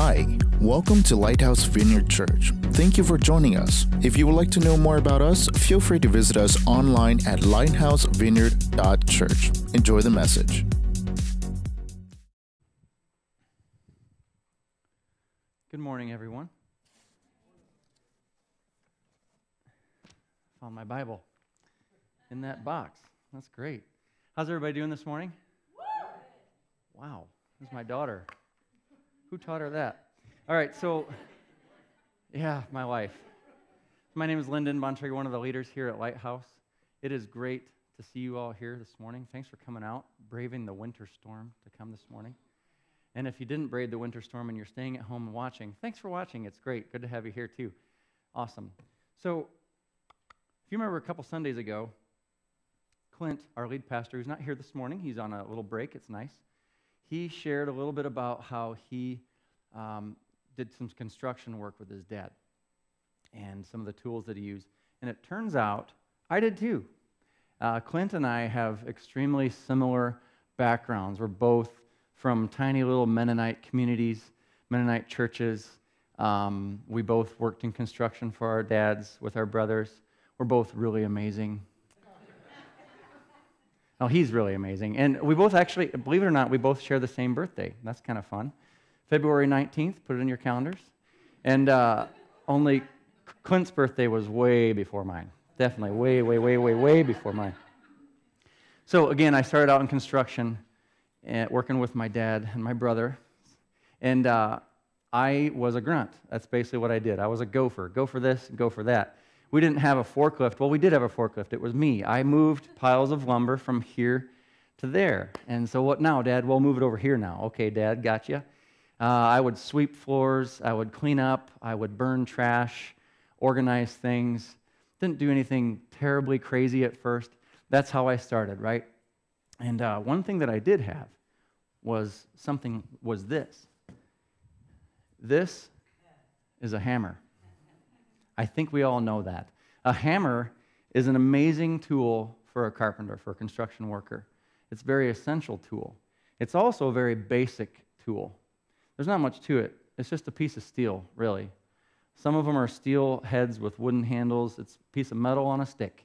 Hi, welcome to Lighthouse Vineyard Church. Thank you for joining us. If you would like to know more about us, feel free to visit us online at lighthousevineyard.church. Enjoy the message. Good morning, everyone. Found my Bible in that box. That's great. How's everybody doing this morning? Wow, there's my daughter. Who taught her that? All right, so, yeah, my wife. My name is Lyndon Bontrager, one of the leaders here at Lighthouse. It is great to see you all here this morning. Thanks for coming out, braving the winter storm to come this morning. And if you didn't brave the winter storm and you're staying at home and watching, thanks for watching. It's great. Good to have you here, too. Awesome. So, if you remember a couple Sundays ago, Clint, our lead pastor, who's not here this morning, he's on a little break. It's nice he shared a little bit about how he um, did some construction work with his dad and some of the tools that he used. And it turns out I did too. Uh, Clint and I have extremely similar backgrounds. We're both from tiny little Mennonite communities, Mennonite churches. Um, we both worked in construction for our dads with our brothers. We're both really amazing. Oh, he's really amazing. And we both actually, believe it or not, we both share the same birthday. That's kind of fun. February 19th, put it in your calendars. And uh, only Clint's birthday was way before mine. Definitely way, way, way, way, way before mine. So, again, I started out in construction, uh, working with my dad and my brother. And uh, I was a grunt. That's basically what I did. I was a gopher. Go for this, go for that we didn't have a forklift. Well, we did have a forklift. It was me. I moved piles of lumber from here to there. And so, what now, Dad? We'll move it over here now. Okay, Dad, got you. Uh, I would sweep floors. I would clean up. I would burn trash, organize things. Didn't do anything terribly crazy at first. That's how I started, right? And uh, one thing that I did have was something was this. This is a hammer. I think we all know that. A hammer is an amazing tool for a carpenter, for a construction worker. It's a very essential tool. It's also a very basic tool. There's not much to it. It's just a piece of steel, really. Some of them are steel heads with wooden handles. It's a piece of metal on a stick.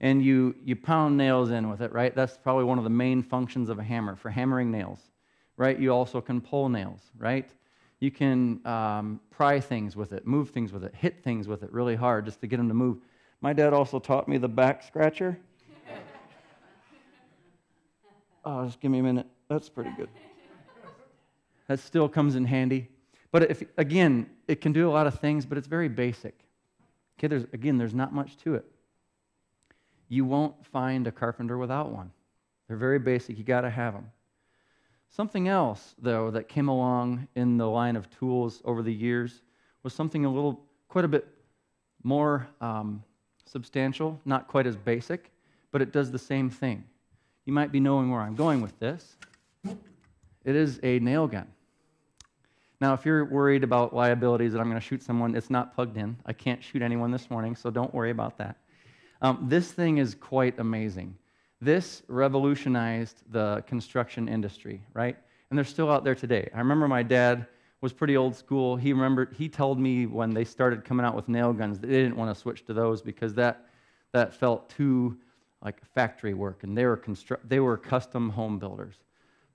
And you, you pound nails in with it, right? That's probably one of the main functions of a hammer for hammering nails, right? You also can pull nails, right? You can um, pry things with it, move things with it, hit things with it really hard just to get them to move. My dad also taught me the back scratcher. oh, just give me a minute. That's pretty good. That still comes in handy. But if, again, it can do a lot of things, but it's very basic. Okay, there's, again, there's not much to it. You won't find a carpenter without one. They're very basic. You got to have them. Something else, though, that came along in the line of tools over the years was something a little, quite a bit more um, substantial, not quite as basic, but it does the same thing. You might be knowing where I'm going with this. It is a nail gun. Now, if you're worried about liabilities that I'm going to shoot someone, it's not plugged in. I can't shoot anyone this morning, so don't worry about that. Um, this thing is quite amazing. This revolutionized the construction industry, right? And they're still out there today. I remember my dad was pretty old school. He remembered he told me when they started coming out with nail guns, they didn't want to switch to those because that that felt too like factory work, and they were constru- they were custom home builders.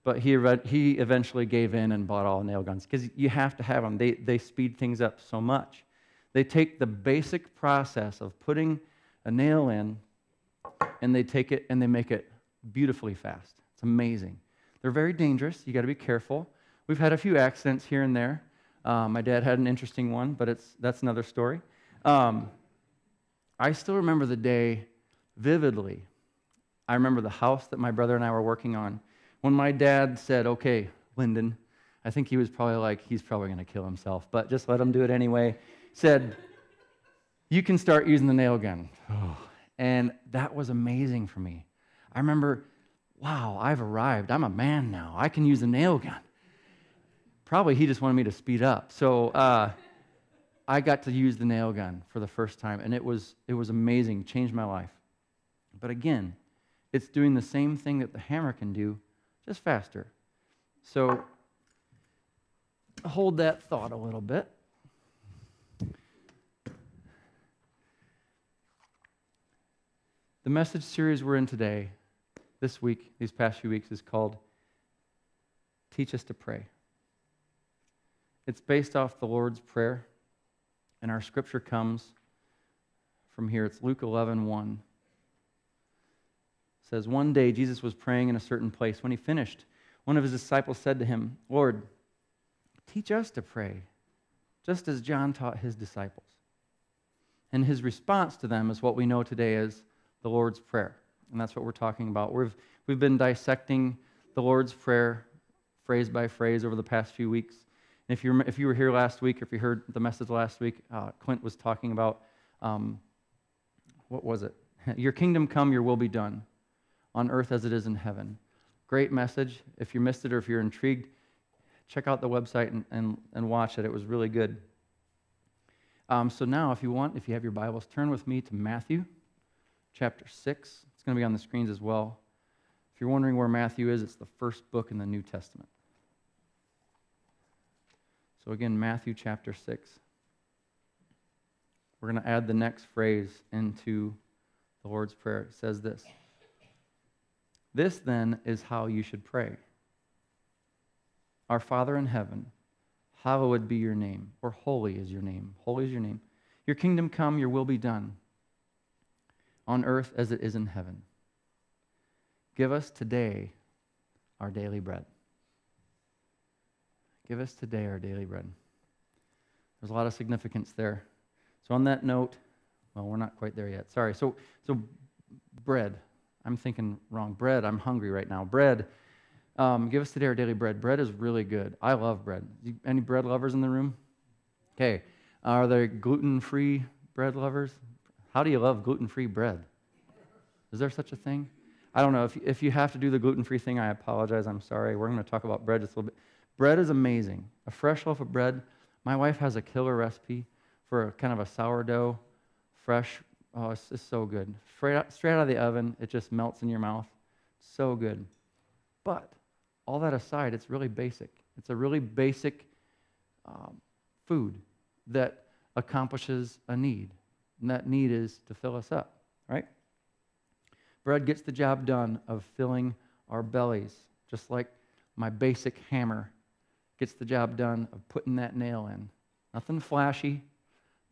But he he eventually gave in and bought all nail guns because you have to have them. They they speed things up so much. They take the basic process of putting a nail in and they take it and they make it beautifully fast. It's amazing. They're very dangerous. You got to be careful. We've had a few accidents here and there. Um, my dad had an interesting one, but it's, that's another story. Um, I still remember the day vividly. I remember the house that my brother and I were working on. When my dad said, Okay, Lyndon, I think he was probably like, he's probably going to kill himself, but just let him do it anyway. Said, You can start using the nail gun. Oh, and that was amazing for me. I remember, wow, I've arrived. I'm a man now. I can use a nail gun. Probably he just wanted me to speed up. So uh, I got to use the nail gun for the first time, and it was, it was amazing, changed my life. But again, it's doing the same thing that the hammer can do, just faster. So hold that thought a little bit. The message series we're in today, this week, these past few weeks, is called Teach Us to Pray. It's based off the Lord's Prayer, and our scripture comes from here. It's Luke 11 1. It says, One day Jesus was praying in a certain place. When he finished, one of his disciples said to him, Lord, teach us to pray, just as John taught his disciples. And his response to them is what we know today as the Lord's Prayer. And that's what we're talking about. We've, we've been dissecting the Lord's Prayer phrase by phrase over the past few weeks. And if you, if you were here last week, or if you heard the message last week, uh, Clint was talking about um, what was it? Your kingdom come, your will be done on earth as it is in heaven. Great message. If you missed it or if you're intrigued, check out the website and, and, and watch it. It was really good. Um, so now, if you want, if you have your Bibles, turn with me to Matthew chapter 6. It's going to be on the screens as well. If you're wondering where Matthew is, it's the first book in the New Testament. So, again, Matthew chapter 6. We're going to add the next phrase into the Lord's Prayer. It says this This then is how you should pray Our Father in heaven, hallowed be your name, or holy is your name. Holy is your name. Your kingdom come, your will be done on earth as it is in heaven. Give us today our daily bread. Give us today our daily bread. There's a lot of significance there. So, on that note, well, we're not quite there yet. Sorry. So, so bread. I'm thinking wrong. Bread. I'm hungry right now. Bread. Um, give us today our daily bread. Bread is really good. I love bread. Any bread lovers in the room? Okay. Are there gluten free bread lovers? How do you love gluten free bread? Is there such a thing? I don't know. If, if you have to do the gluten free thing, I apologize. I'm sorry. We're going to talk about bread just a little bit. Bread is amazing. A fresh loaf of bread. My wife has a killer recipe for kind of a sourdough, fresh. Oh, it's just so good. Straight out, straight out of the oven, it just melts in your mouth. So good. But all that aside, it's really basic. It's a really basic um, food that accomplishes a need. And that need is to fill us up, right? Bread gets the job done of filling our bellies, just like my basic hammer gets the job done of putting that nail in. Nothing flashy,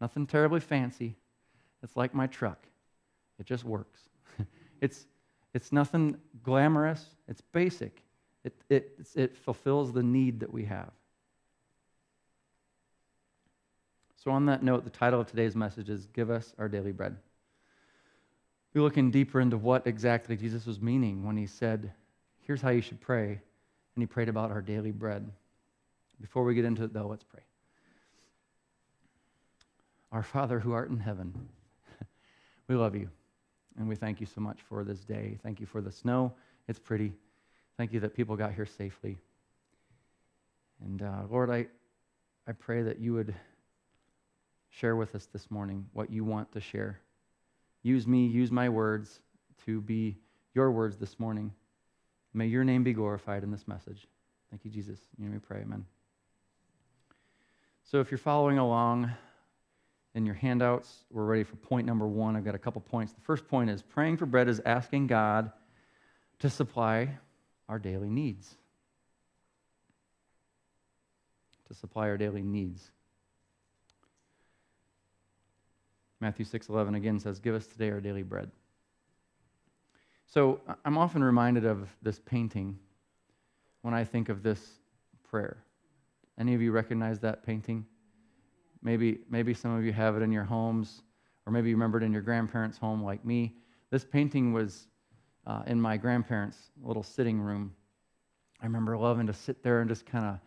nothing terribly fancy. It's like my truck. It just works. it's, it's nothing glamorous, it's basic. It, it, it fulfills the need that we have. So, on that note, the title of today's message is Give Us Our Daily Bread. We're looking deeper into what exactly Jesus was meaning when he said, Here's how you should pray. And he prayed about our daily bread. Before we get into it, though, let's pray. Our Father who art in heaven, we love you. And we thank you so much for this day. Thank you for the snow. It's pretty. Thank you that people got here safely. And uh, Lord, I, I pray that you would share with us this morning what you want to share. Use me, use my words to be your words this morning. May your name be glorified in this message. Thank you, Jesus. You me pray, amen. So if you're following along in your handouts, we're ready for point number one. I've got a couple points. The first point is praying for bread is asking God to supply our daily needs. To supply our daily needs. Matthew 6:11 again says, "Give us today our daily bread." So I'm often reminded of this painting when I think of this prayer. Any of you recognize that painting? Maybe, maybe some of you have it in your homes, or maybe you remember it in your grandparents' home like me. This painting was uh, in my grandparents' little sitting room. I remember loving to sit there and just kind of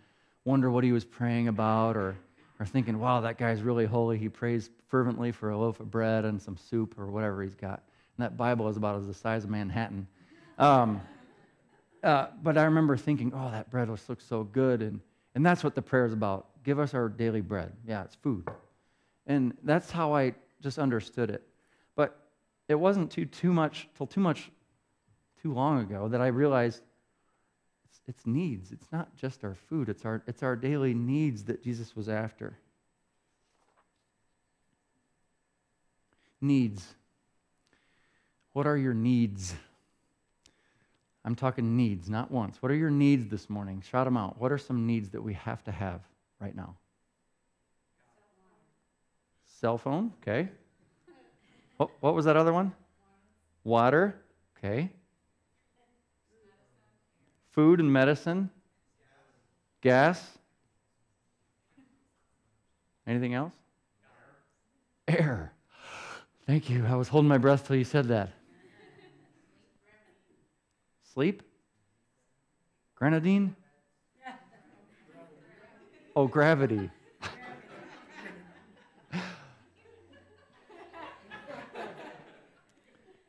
wonder what he was praying about, or or thinking, wow, that guy's really holy. He prays fervently for a loaf of bread and some soup or whatever he's got. And that Bible is about as the size of Manhattan. Um, uh, but I remember thinking, oh, that bread looks so good. And, and that's what the prayer is about. Give us our daily bread. Yeah, it's food. And that's how I just understood it. But it wasn't too, too much, till too much, too long ago that I realized it's, needs. It's not just our food, it's our, it's our daily needs that Jesus was after. Needs. What are your needs? I'm talking needs, not wants. What are your needs this morning? Shout them out. What are some needs that we have to have right now? Cell phone, okay. What, what was that other one? Water, okay. Food and medicine? Gas? Anything else? Air. Thank you. I was holding my breath till you said that. Sleep? Grenadine? Oh, gravity.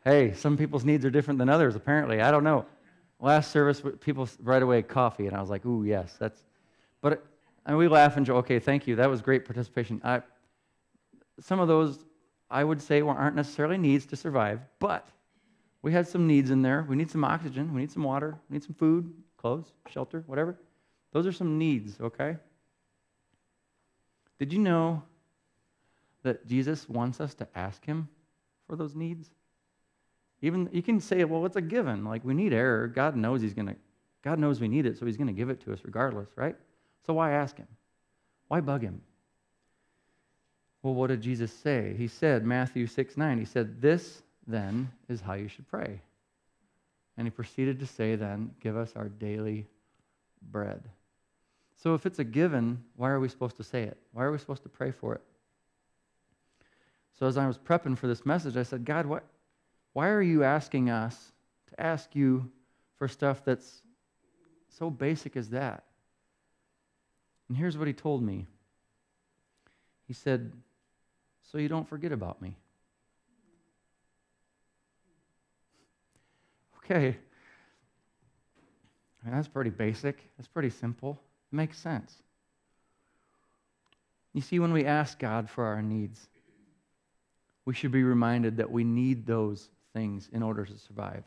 hey, some people's needs are different than others, apparently. I don't know. Last service, people right away coffee, and I was like, ooh, yes, that's. But uh, and we laugh and joke. Okay, thank you. That was great participation. I, some of those, I would say, aren't necessarily needs to survive, but we had some needs in there. We need some oxygen. We need some water. We need some food, clothes, shelter, whatever. Those are some needs, okay? Did you know that Jesus wants us to ask him for those needs? Even you can say, well, it's a given. Like we need air. God knows he's gonna, God knows we need it, so he's gonna give it to us regardless, right? So why ask him? Why bug him? Well, what did Jesus say? He said, Matthew 6 9, he said, This then is how you should pray. And he proceeded to say, then, give us our daily bread. So if it's a given, why are we supposed to say it? Why are we supposed to pray for it? So as I was prepping for this message, I said, God, what, why are you asking us to ask you for stuff that's so basic as that? And here's what he told me He said, So you don't forget about me. Okay. I mean, that's pretty basic. That's pretty simple. It makes sense. You see, when we ask God for our needs, we should be reminded that we need those things in order to survive.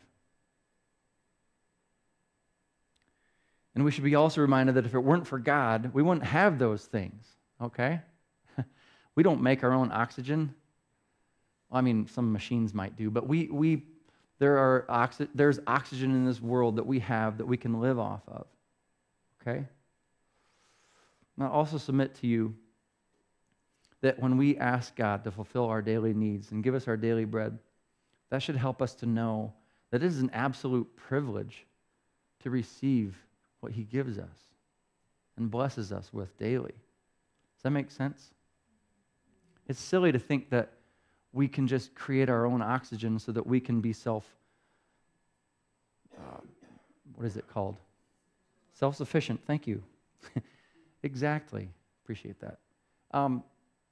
And we should be also reminded that if it weren't for God, we wouldn't have those things, okay? we don't make our own oxygen. Well, I mean, some machines might do, but we, we there are oxy- there's oxygen in this world that we have that we can live off of. Okay? And I also submit to you that when we ask God to fulfill our daily needs and give us our daily bread, that should help us to know that it is an absolute privilege to receive what He gives us and blesses us with daily. Does that make sense? It's silly to think that we can just create our own oxygen so that we can be self, uh, what is it called? Self sufficient. Thank you. exactly. Appreciate that. Um,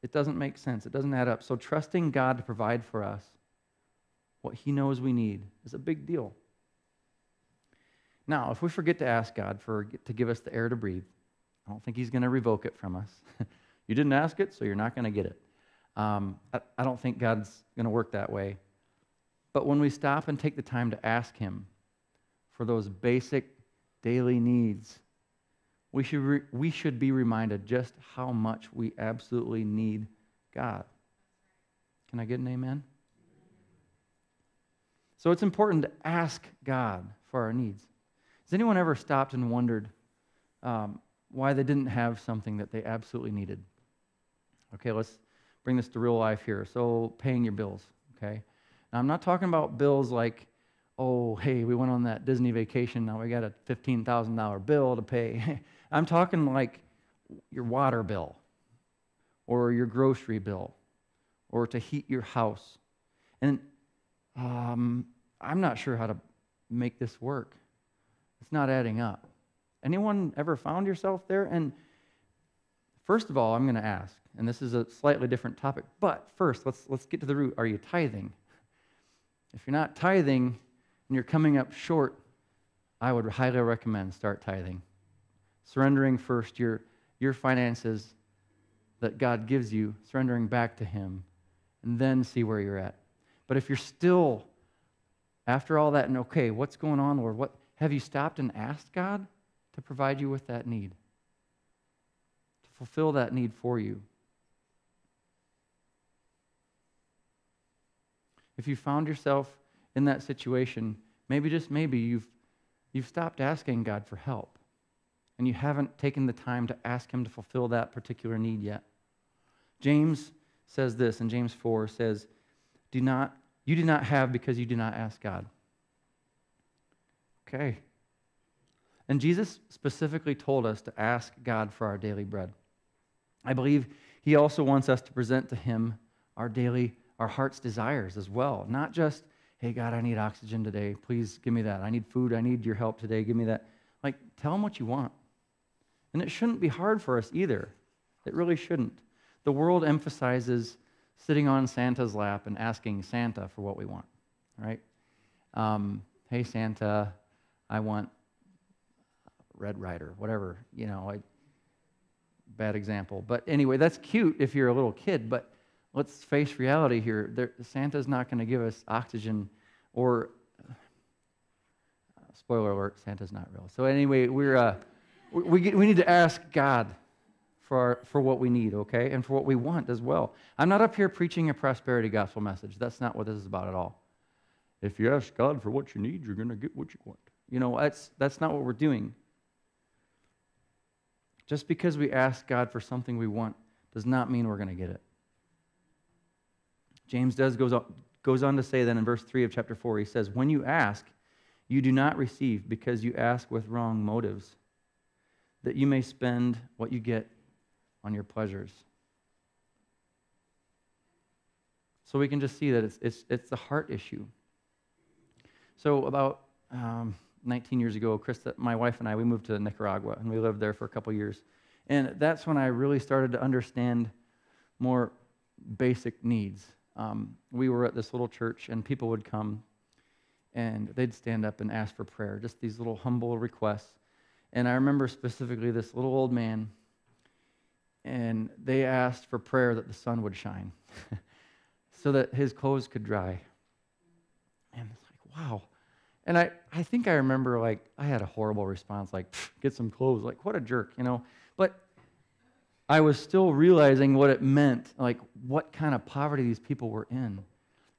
it doesn't make sense. It doesn't add up. So, trusting God to provide for us what He knows we need is a big deal. Now, if we forget to ask God for, to give us the air to breathe, I don't think He's going to revoke it from us. you didn't ask it, so you're not going to get it. Um, I, I don't think God's going to work that way. But when we stop and take the time to ask Him for those basic daily needs, we should, re- we should be reminded just how much we absolutely need God. Can I get an amen? So it's important to ask God for our needs. Has anyone ever stopped and wondered um, why they didn't have something that they absolutely needed? Okay, let's bring this to real life here. So, paying your bills, okay? Now, I'm not talking about bills like, oh, hey, we went on that Disney vacation, now we got a $15,000 bill to pay. I'm talking like your water bill or your grocery bill or to heat your house. And um, I'm not sure how to make this work. It's not adding up. Anyone ever found yourself there? And first of all, I'm going to ask and this is a slightly different topic. But first, let's, let's get to the root. Are you tithing? If you're not tithing and you're coming up short, I would highly recommend start tithing. Surrendering first your, your finances that God gives you, surrendering back to Him, and then see where you're at. But if you're still, after all that, and okay, what's going on, Lord? What have you stopped and asked God? to provide you with that need, to fulfill that need for you. If you found yourself in that situation, maybe just maybe you've, you've stopped asking God for help and you haven't taken the time to ask Him to fulfill that particular need yet. James says this in James 4 says, Do not, You do not have because you do not ask God. Okay. And Jesus specifically told us to ask God for our daily bread. I believe He also wants us to present to Him our daily our heart's desires as well. Not just, hey, God, I need oxygen today. Please give me that. I need food. I need your help today. Give me that. Like, tell him what you want. And it shouldn't be hard for us either. It really shouldn't. The world emphasizes sitting on Santa's lap and asking Santa for what we want, right? Um, hey, Santa, I want Red Ryder, whatever, you know, I, bad example. But anyway, that's cute if you're a little kid, but let's face reality here. There, Santa's not going to give us oxygen or, uh, spoiler alert, Santa's not real. So, anyway, we're, uh, we, we, get, we need to ask God for, our, for what we need, okay? And for what we want as well. I'm not up here preaching a prosperity gospel message. That's not what this is about at all. If you ask God for what you need, you're going to get what you want. You know, that's, that's not what we're doing. Just because we ask God for something we want does not mean we're going to get it. James does goes on, goes on to say then in verse 3 of chapter 4, he says, When you ask, you do not receive because you ask with wrong motives, that you may spend what you get on your pleasures. So we can just see that it's, it's, it's the heart issue. So about um, 19 years ago, Krista, my wife and I, we moved to Nicaragua, and we lived there for a couple years. And that's when I really started to understand more basic needs um, we were at this little church, and people would come and they'd stand up and ask for prayer, just these little humble requests. And I remember specifically this little old man, and they asked for prayer that the sun would shine so that his clothes could dry. And it's like, wow. And I, I think I remember, like, I had a horrible response, like, get some clothes. Like, what a jerk, you know? But I was still realizing what it meant, like what kind of poverty these people were in.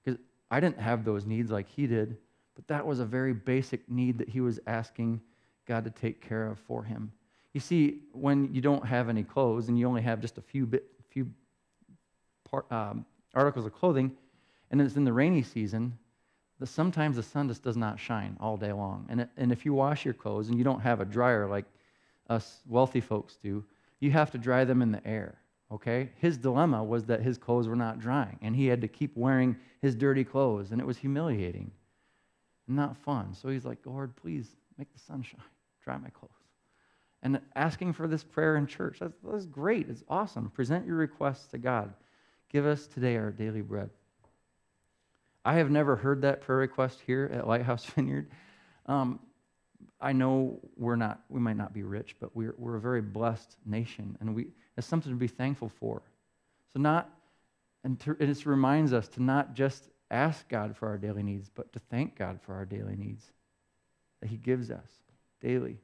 Because I didn't have those needs like he did, but that was a very basic need that he was asking God to take care of for him. You see, when you don't have any clothes and you only have just a few bit, few part, um, articles of clothing, and it's in the rainy season, sometimes the sun just does not shine all day long. And, it, and if you wash your clothes and you don't have a dryer like us wealthy folks do, you have to dry them in the air. Okay? His dilemma was that his clothes were not drying, and he had to keep wearing his dirty clothes, and it was humiliating and not fun. So he's like, Lord, please make the sun shine, dry my clothes. And asking for this prayer in church, that's, that's great. It's awesome. Present your requests to God. Give us today our daily bread. I have never heard that prayer request here at Lighthouse Vineyard. Um, I know we're not, we might not be rich, but we're, we're a very blessed nation, and we, it's something to be thankful for. So, not, and, to, and it reminds us to not just ask God for our daily needs, but to thank God for our daily needs that He gives us daily.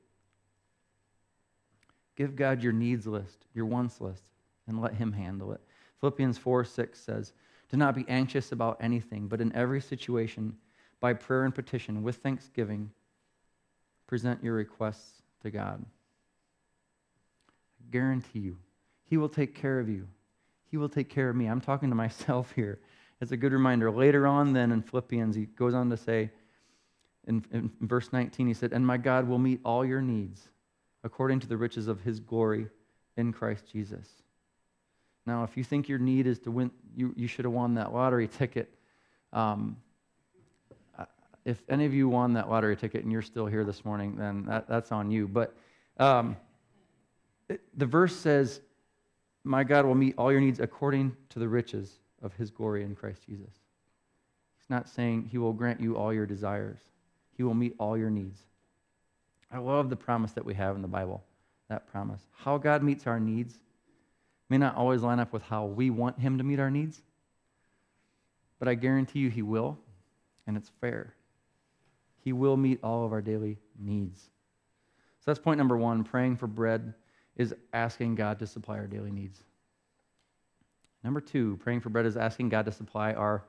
Give God your needs list, your wants list, and let Him handle it. Philippians 4 6 says, Do not be anxious about anything, but in every situation, by prayer and petition, with thanksgiving, present your requests to God. I guarantee you, He will take care of you. He will take care of me. I'm talking to myself here. It's a good reminder. Later on, then in Philippians, he goes on to say, in, in verse 19, he said, And my God will meet all your needs according to the riches of his glory in Christ Jesus. Now, if you think your need is to win, you, you should have won that lottery ticket. Um, if any of you won that lottery ticket and you're still here this morning, then that, that's on you. But um, it, the verse says, My God will meet all your needs according to the riches of his glory in Christ Jesus. He's not saying he will grant you all your desires, he will meet all your needs. I love the promise that we have in the Bible, that promise. How God meets our needs may not always line up with how we want him to meet our needs, but I guarantee you he will, and it's fair. He will meet all of our daily needs. So that's point number one. Praying for bread is asking God to supply our daily needs. Number two, praying for bread is asking God to supply our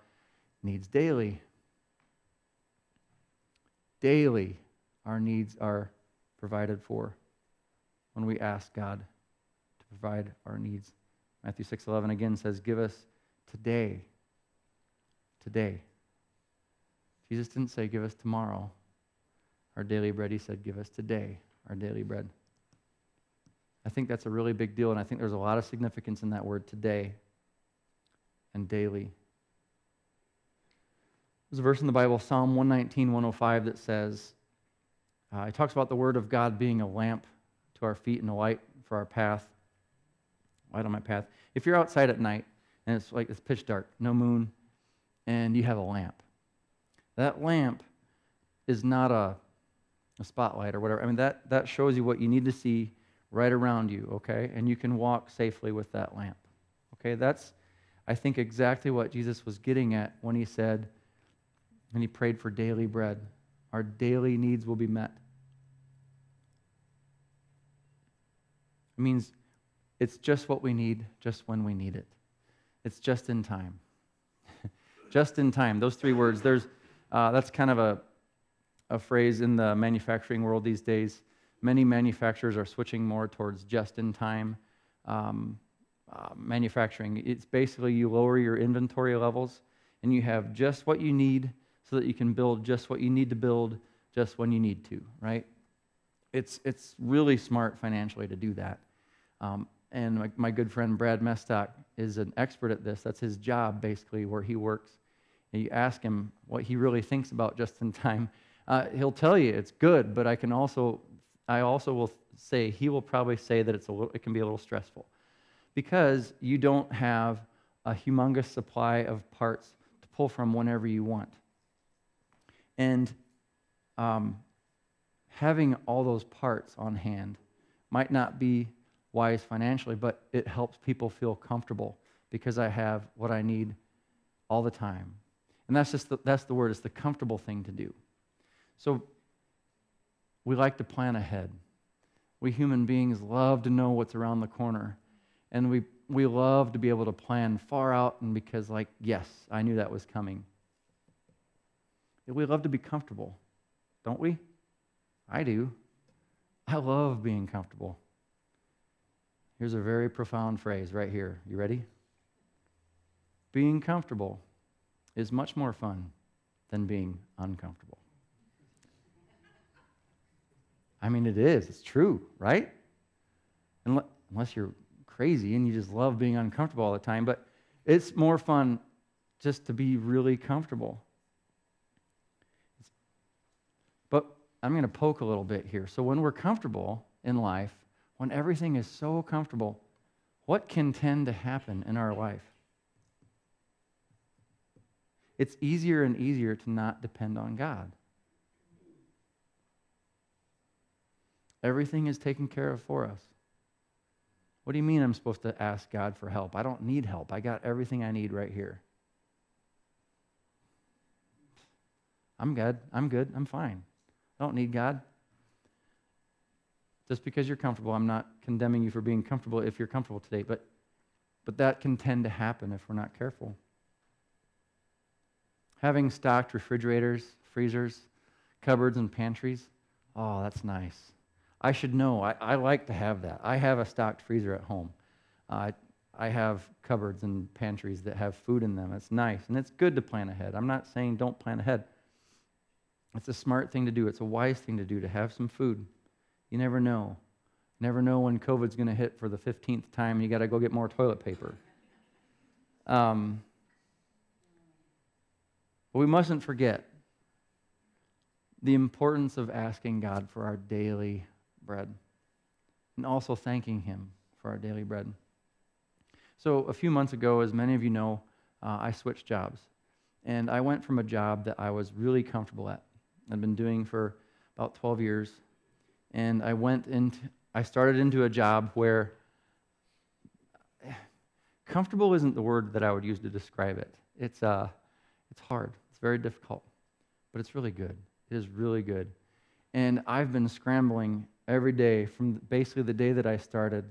needs daily. Daily, our needs are provided for when we ask God to provide our needs. Matthew 6:11 again says, "Give us today today." Jesus didn't say give us tomorrow our daily bread. He said give us today our daily bread. I think that's a really big deal and I think there's a lot of significance in that word today and daily. There's a verse in the Bible, Psalm 119, 105, that says, uh, it talks about the word of God being a lamp to our feet and a light for our path, light on my path. If you're outside at night and it's like it's pitch dark, no moon, and you have a lamp, that lamp is not a, a spotlight or whatever. I mean, that, that shows you what you need to see right around you, okay? And you can walk safely with that lamp. Okay, that's, I think, exactly what Jesus was getting at when he said, when he prayed for daily bread. Our daily needs will be met. It means it's just what we need, just when we need it. It's just in time. just in time. Those three words, there's, uh, that's kind of a, a phrase in the manufacturing world these days. Many manufacturers are switching more towards just in time um, uh, manufacturing. It's basically you lower your inventory levels and you have just what you need so that you can build just what you need to build just when you need to, right? It's, it's really smart financially to do that. Um, and my, my, good friend Brad Mestock is an expert at this. That's his job, basically, where he works. And you ask him what he really thinks about just in time. Uh, he'll tell you it's good, but I can also, I also will say he will probably say that it's a little, it can be a little stressful because you don't have a humongous supply of parts to pull from whenever you want. And um, having all those parts on hand might not be wise financially, but it helps people feel comfortable because I have what I need all the time. And that's just the, that's the word, it's the comfortable thing to do. So we like to plan ahead. We human beings love to know what's around the corner. And we, we love to be able to plan far out and because, like, yes, I knew that was coming. We love to be comfortable, don't we? I do. I love being comfortable. Here's a very profound phrase right here. You ready? Being comfortable is much more fun than being uncomfortable. I mean, it is. It's true, right? Unless you're crazy and you just love being uncomfortable all the time, but it's more fun just to be really comfortable. But I'm going to poke a little bit here. So, when we're comfortable in life, when everything is so comfortable, what can tend to happen in our life? It's easier and easier to not depend on God. Everything is taken care of for us. What do you mean I'm supposed to ask God for help? I don't need help. I got everything I need right here. I'm good. I'm good. I'm fine. I don't need God. Just because you're comfortable, I'm not condemning you for being comfortable if you're comfortable today, but, but that can tend to happen if we're not careful. Having stocked refrigerators, freezers, cupboards, and pantries, oh, that's nice. I should know. I, I like to have that. I have a stocked freezer at home. Uh, I have cupboards and pantries that have food in them. It's nice, and it's good to plan ahead. I'm not saying don't plan ahead. It's a smart thing to do. It's a wise thing to do to have some food. You never know. Never know when COVID's going to hit for the 15th time and you got to go get more toilet paper. Um, but we mustn't forget the importance of asking God for our daily bread and also thanking Him for our daily bread. So, a few months ago, as many of you know, uh, I switched jobs. And I went from a job that I was really comfortable at. I'd been doing for about 12 years and I went into, I started into a job where comfortable isn't the word that I would use to describe it. It's, uh, it's hard, it's very difficult, but it's really good. It is really good. And I've been scrambling every day from basically the day that I started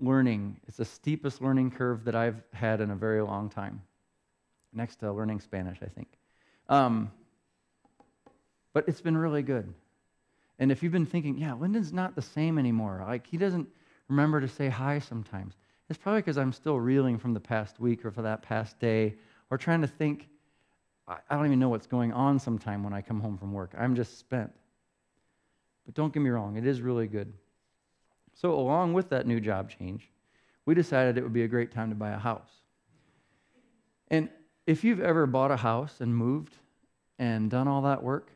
learning. It's the steepest learning curve that I've had in a very long time, next to learning Spanish, I think. Um, but it's been really good. And if you've been thinking, yeah, Lyndon's not the same anymore, like he doesn't remember to say hi sometimes, it's probably because I'm still reeling from the past week or for that past day or trying to think. I don't even know what's going on sometime when I come home from work. I'm just spent. But don't get me wrong, it is really good. So, along with that new job change, we decided it would be a great time to buy a house. And if you've ever bought a house and moved and done all that work,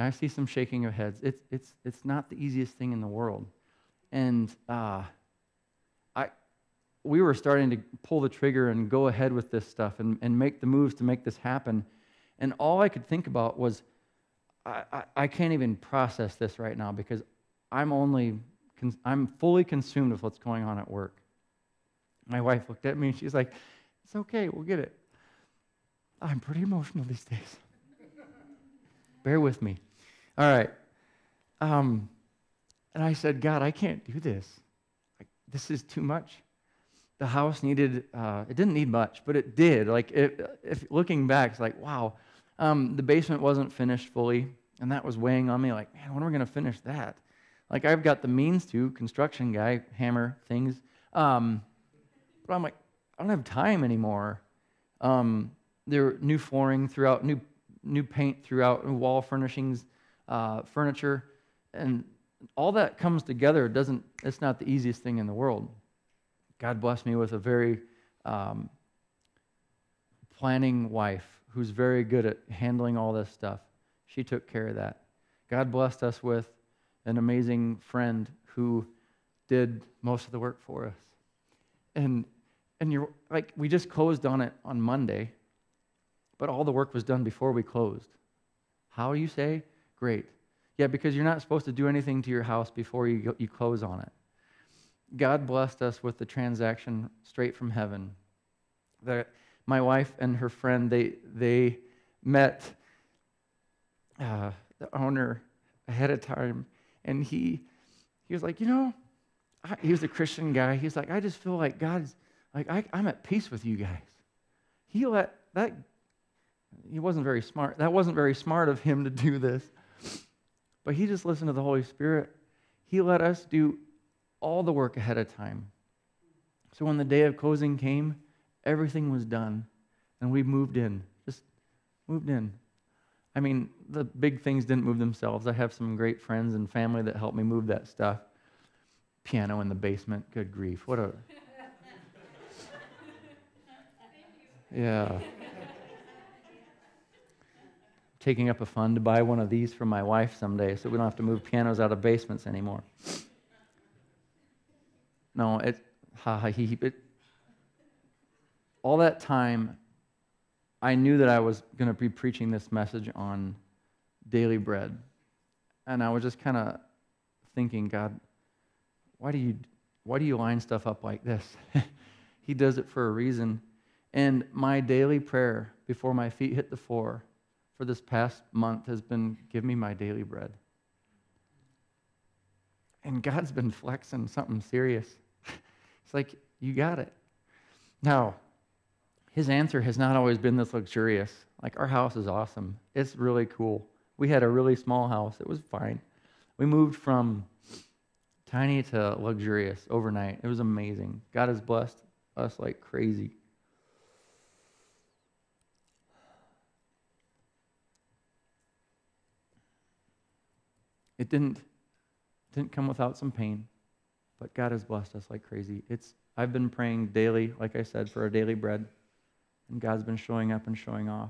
I see some shaking of heads. It's, it's, it's not the easiest thing in the world. And uh, I, we were starting to pull the trigger and go ahead with this stuff and, and make the moves to make this happen. And all I could think about was, I, I, I can't even process this right now because I'm only, I'm fully consumed with what's going on at work. My wife looked at me and she's like, It's okay, we'll get it. I'm pretty emotional these days. Bear with me. All right. Um, and I said, God, I can't do this. Like, this is too much. The house needed, uh, it didn't need much, but it did. Like, if looking back, it's like, wow. Um, the basement wasn't finished fully, and that was weighing on me. Like, man, when are we going to finish that? Like, I've got the means to, construction guy, hammer things. Um, but I'm like, I don't have time anymore. Um, there were new flooring throughout, new, new paint throughout, wall furnishings uh, furniture, and all that comes together. Doesn't it's not the easiest thing in the world. God blessed me with a very um, planning wife who's very good at handling all this stuff. She took care of that. God blessed us with an amazing friend who did most of the work for us. And and you're like we just closed on it on Monday, but all the work was done before we closed. How you say? Great. Yeah, because you're not supposed to do anything to your house before you, you close on it. God blessed us with the transaction straight from heaven. That my wife and her friend, they, they met uh, the owner ahead of time, and he, he was like, you know, I, he was a Christian guy. He's like, I just feel like God's, like, I, I'm at peace with you guys. He let that, he wasn't very smart. That wasn't very smart of him to do this. But he just listened to the Holy Spirit. He let us do all the work ahead of time. So when the day of closing came, everything was done. And we moved in, just moved in. I mean, the big things didn't move themselves. I have some great friends and family that helped me move that stuff. Piano in the basement, good grief. What a. Yeah taking up a fund to buy one of these for my wife someday so we don't have to move pianos out of basements anymore. No, it, ha ha he, it, all that time, I knew that I was going to be preaching this message on daily bread. And I was just kind of thinking, God, why do you why do you line stuff up like this? he does it for a reason. And my daily prayer before my feet hit the floor for this past month has been give me my daily bread. And God's been flexing something serious. It's like, you got it. Now, his answer has not always been this luxurious. Like, our house is awesome. It's really cool. We had a really small house, it was fine. We moved from tiny to luxurious overnight. It was amazing. God has blessed us like crazy. It didn't, didn't come without some pain, but God has blessed us like crazy. It's, I've been praying daily, like I said, for our daily bread, and God's been showing up and showing off.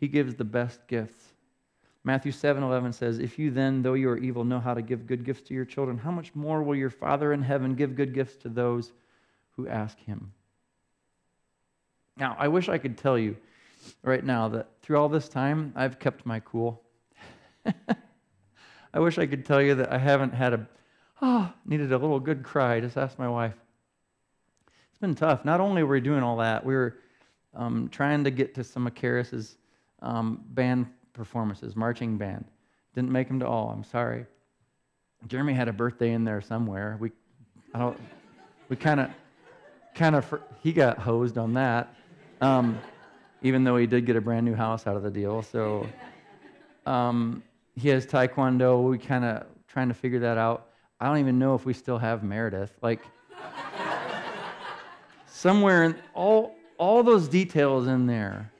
He gives the best gifts. Matthew 7 11 says, If you then, though you are evil, know how to give good gifts to your children, how much more will your Father in heaven give good gifts to those who ask him? Now, I wish I could tell you right now that through all this time, I've kept my cool. I wish I could tell you that I haven't had a, oh, needed a little good cry. Just ask my wife. It's been tough. Not only were we doing all that, we were um, trying to get to some of Karis's um, band performances, marching band. Didn't make them to all, I'm sorry. Jeremy had a birthday in there somewhere. We, I don't, we kind of, kind of, he got hosed on that, um, even though he did get a brand new house out of the deal. So um, he has taekwondo. We kind of trying to figure that out. I don't even know if we still have Meredith. Like somewhere in all all those details in there,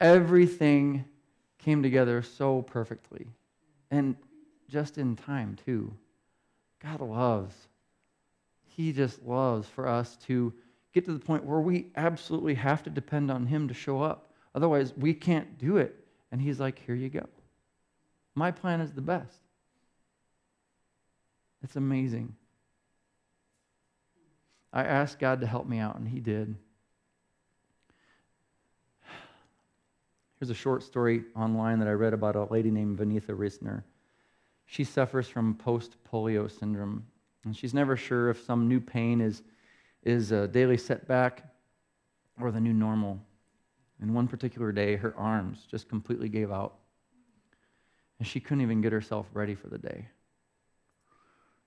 everything came together so perfectly. And just in time, too. God loves. He just loves for us to get to the point where we absolutely have to depend on Him to show up. Otherwise, we can't do it. And He's like, here you go. My plan is the best. It's amazing. I asked God to help me out, and He did. Here's a short story online that I read about a lady named Vaneetha Risner. She suffers from post polio syndrome, and she's never sure if some new pain is, is a daily setback or the new normal. And one particular day, her arms just completely gave out, and she couldn't even get herself ready for the day.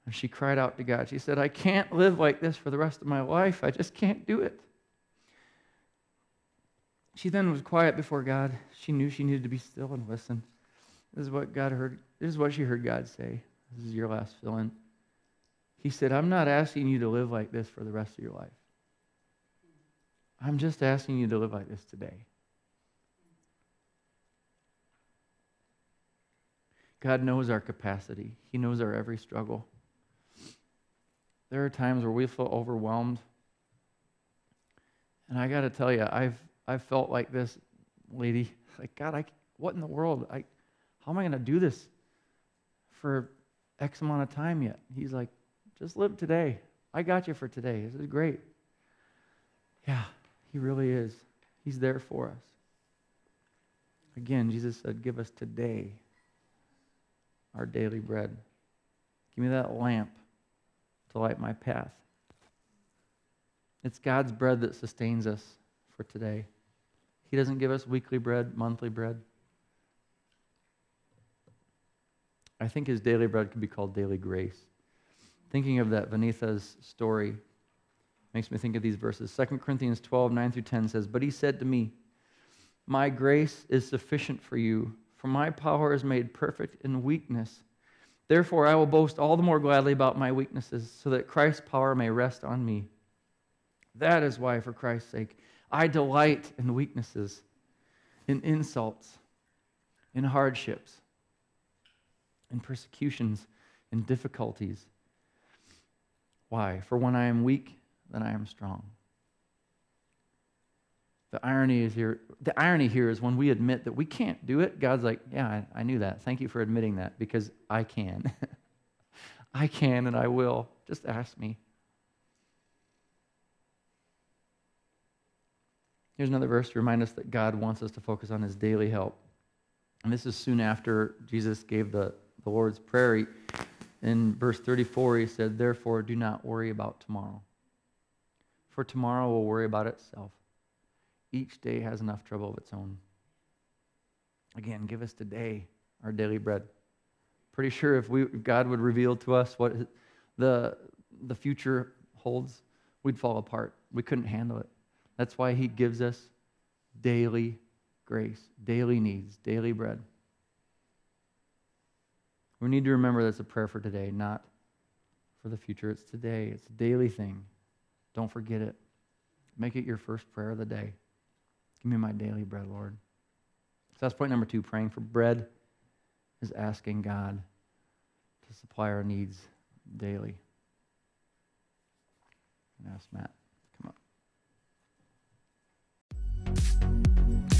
And she cried out to God. She said, I can't live like this for the rest of my life. I just can't do it. She then was quiet before God. She knew she needed to be still and listen. This is what God heard. This is what she heard God say. This is your last fill in. He said, I'm not asking you to live like this for the rest of your life. I'm just asking you to live like this today. God knows our capacity, He knows our every struggle. There are times where we feel overwhelmed. And I got to tell you, I've, I've felt like this lady. Like, God, I, what in the world? I, how am I going to do this for X amount of time yet? He's like, just live today. I got you for today. This is great. Yeah, he really is. He's there for us. Again, Jesus said, Give us today our daily bread. Give me that lamp to light my path. It's God's bread that sustains us for today. He doesn't give us weekly bread, monthly bread. I think his daily bread could be called daily grace. Thinking of that Vaneetha's story makes me think of these verses. 2 Corinthians 12, 9 through 10 says, But he said to me, My grace is sufficient for you, for my power is made perfect in weakness. Therefore, I will boast all the more gladly about my weaknesses, so that Christ's power may rest on me. That is why, for Christ's sake, I delight in weaknesses, in insults, in hardships, in persecutions, in difficulties. Why? For when I am weak, then I am strong. The irony is here. The irony here is when we admit that we can't do it, God's like, "Yeah, I, I knew that. Thank you for admitting that because I can. I can and I will. Just ask me." Here's another verse to remind us that God wants us to focus on His daily help, and this is soon after Jesus gave the the Lord's prayer. In verse 34, He said, "Therefore, do not worry about tomorrow, for tomorrow will worry about itself." Each day has enough trouble of its own. Again, give us today our daily bread. Pretty sure if, we, if God would reveal to us what the, the future holds, we'd fall apart. We couldn't handle it. That's why He gives us daily grace, daily needs, daily bread. We need to remember that's a prayer for today, not for the future. It's today, it's a daily thing. Don't forget it. Make it your first prayer of the day. Give me my daily bread, Lord. So that's point number two. Praying for bread is asking God to supply our needs daily. And ask Matt.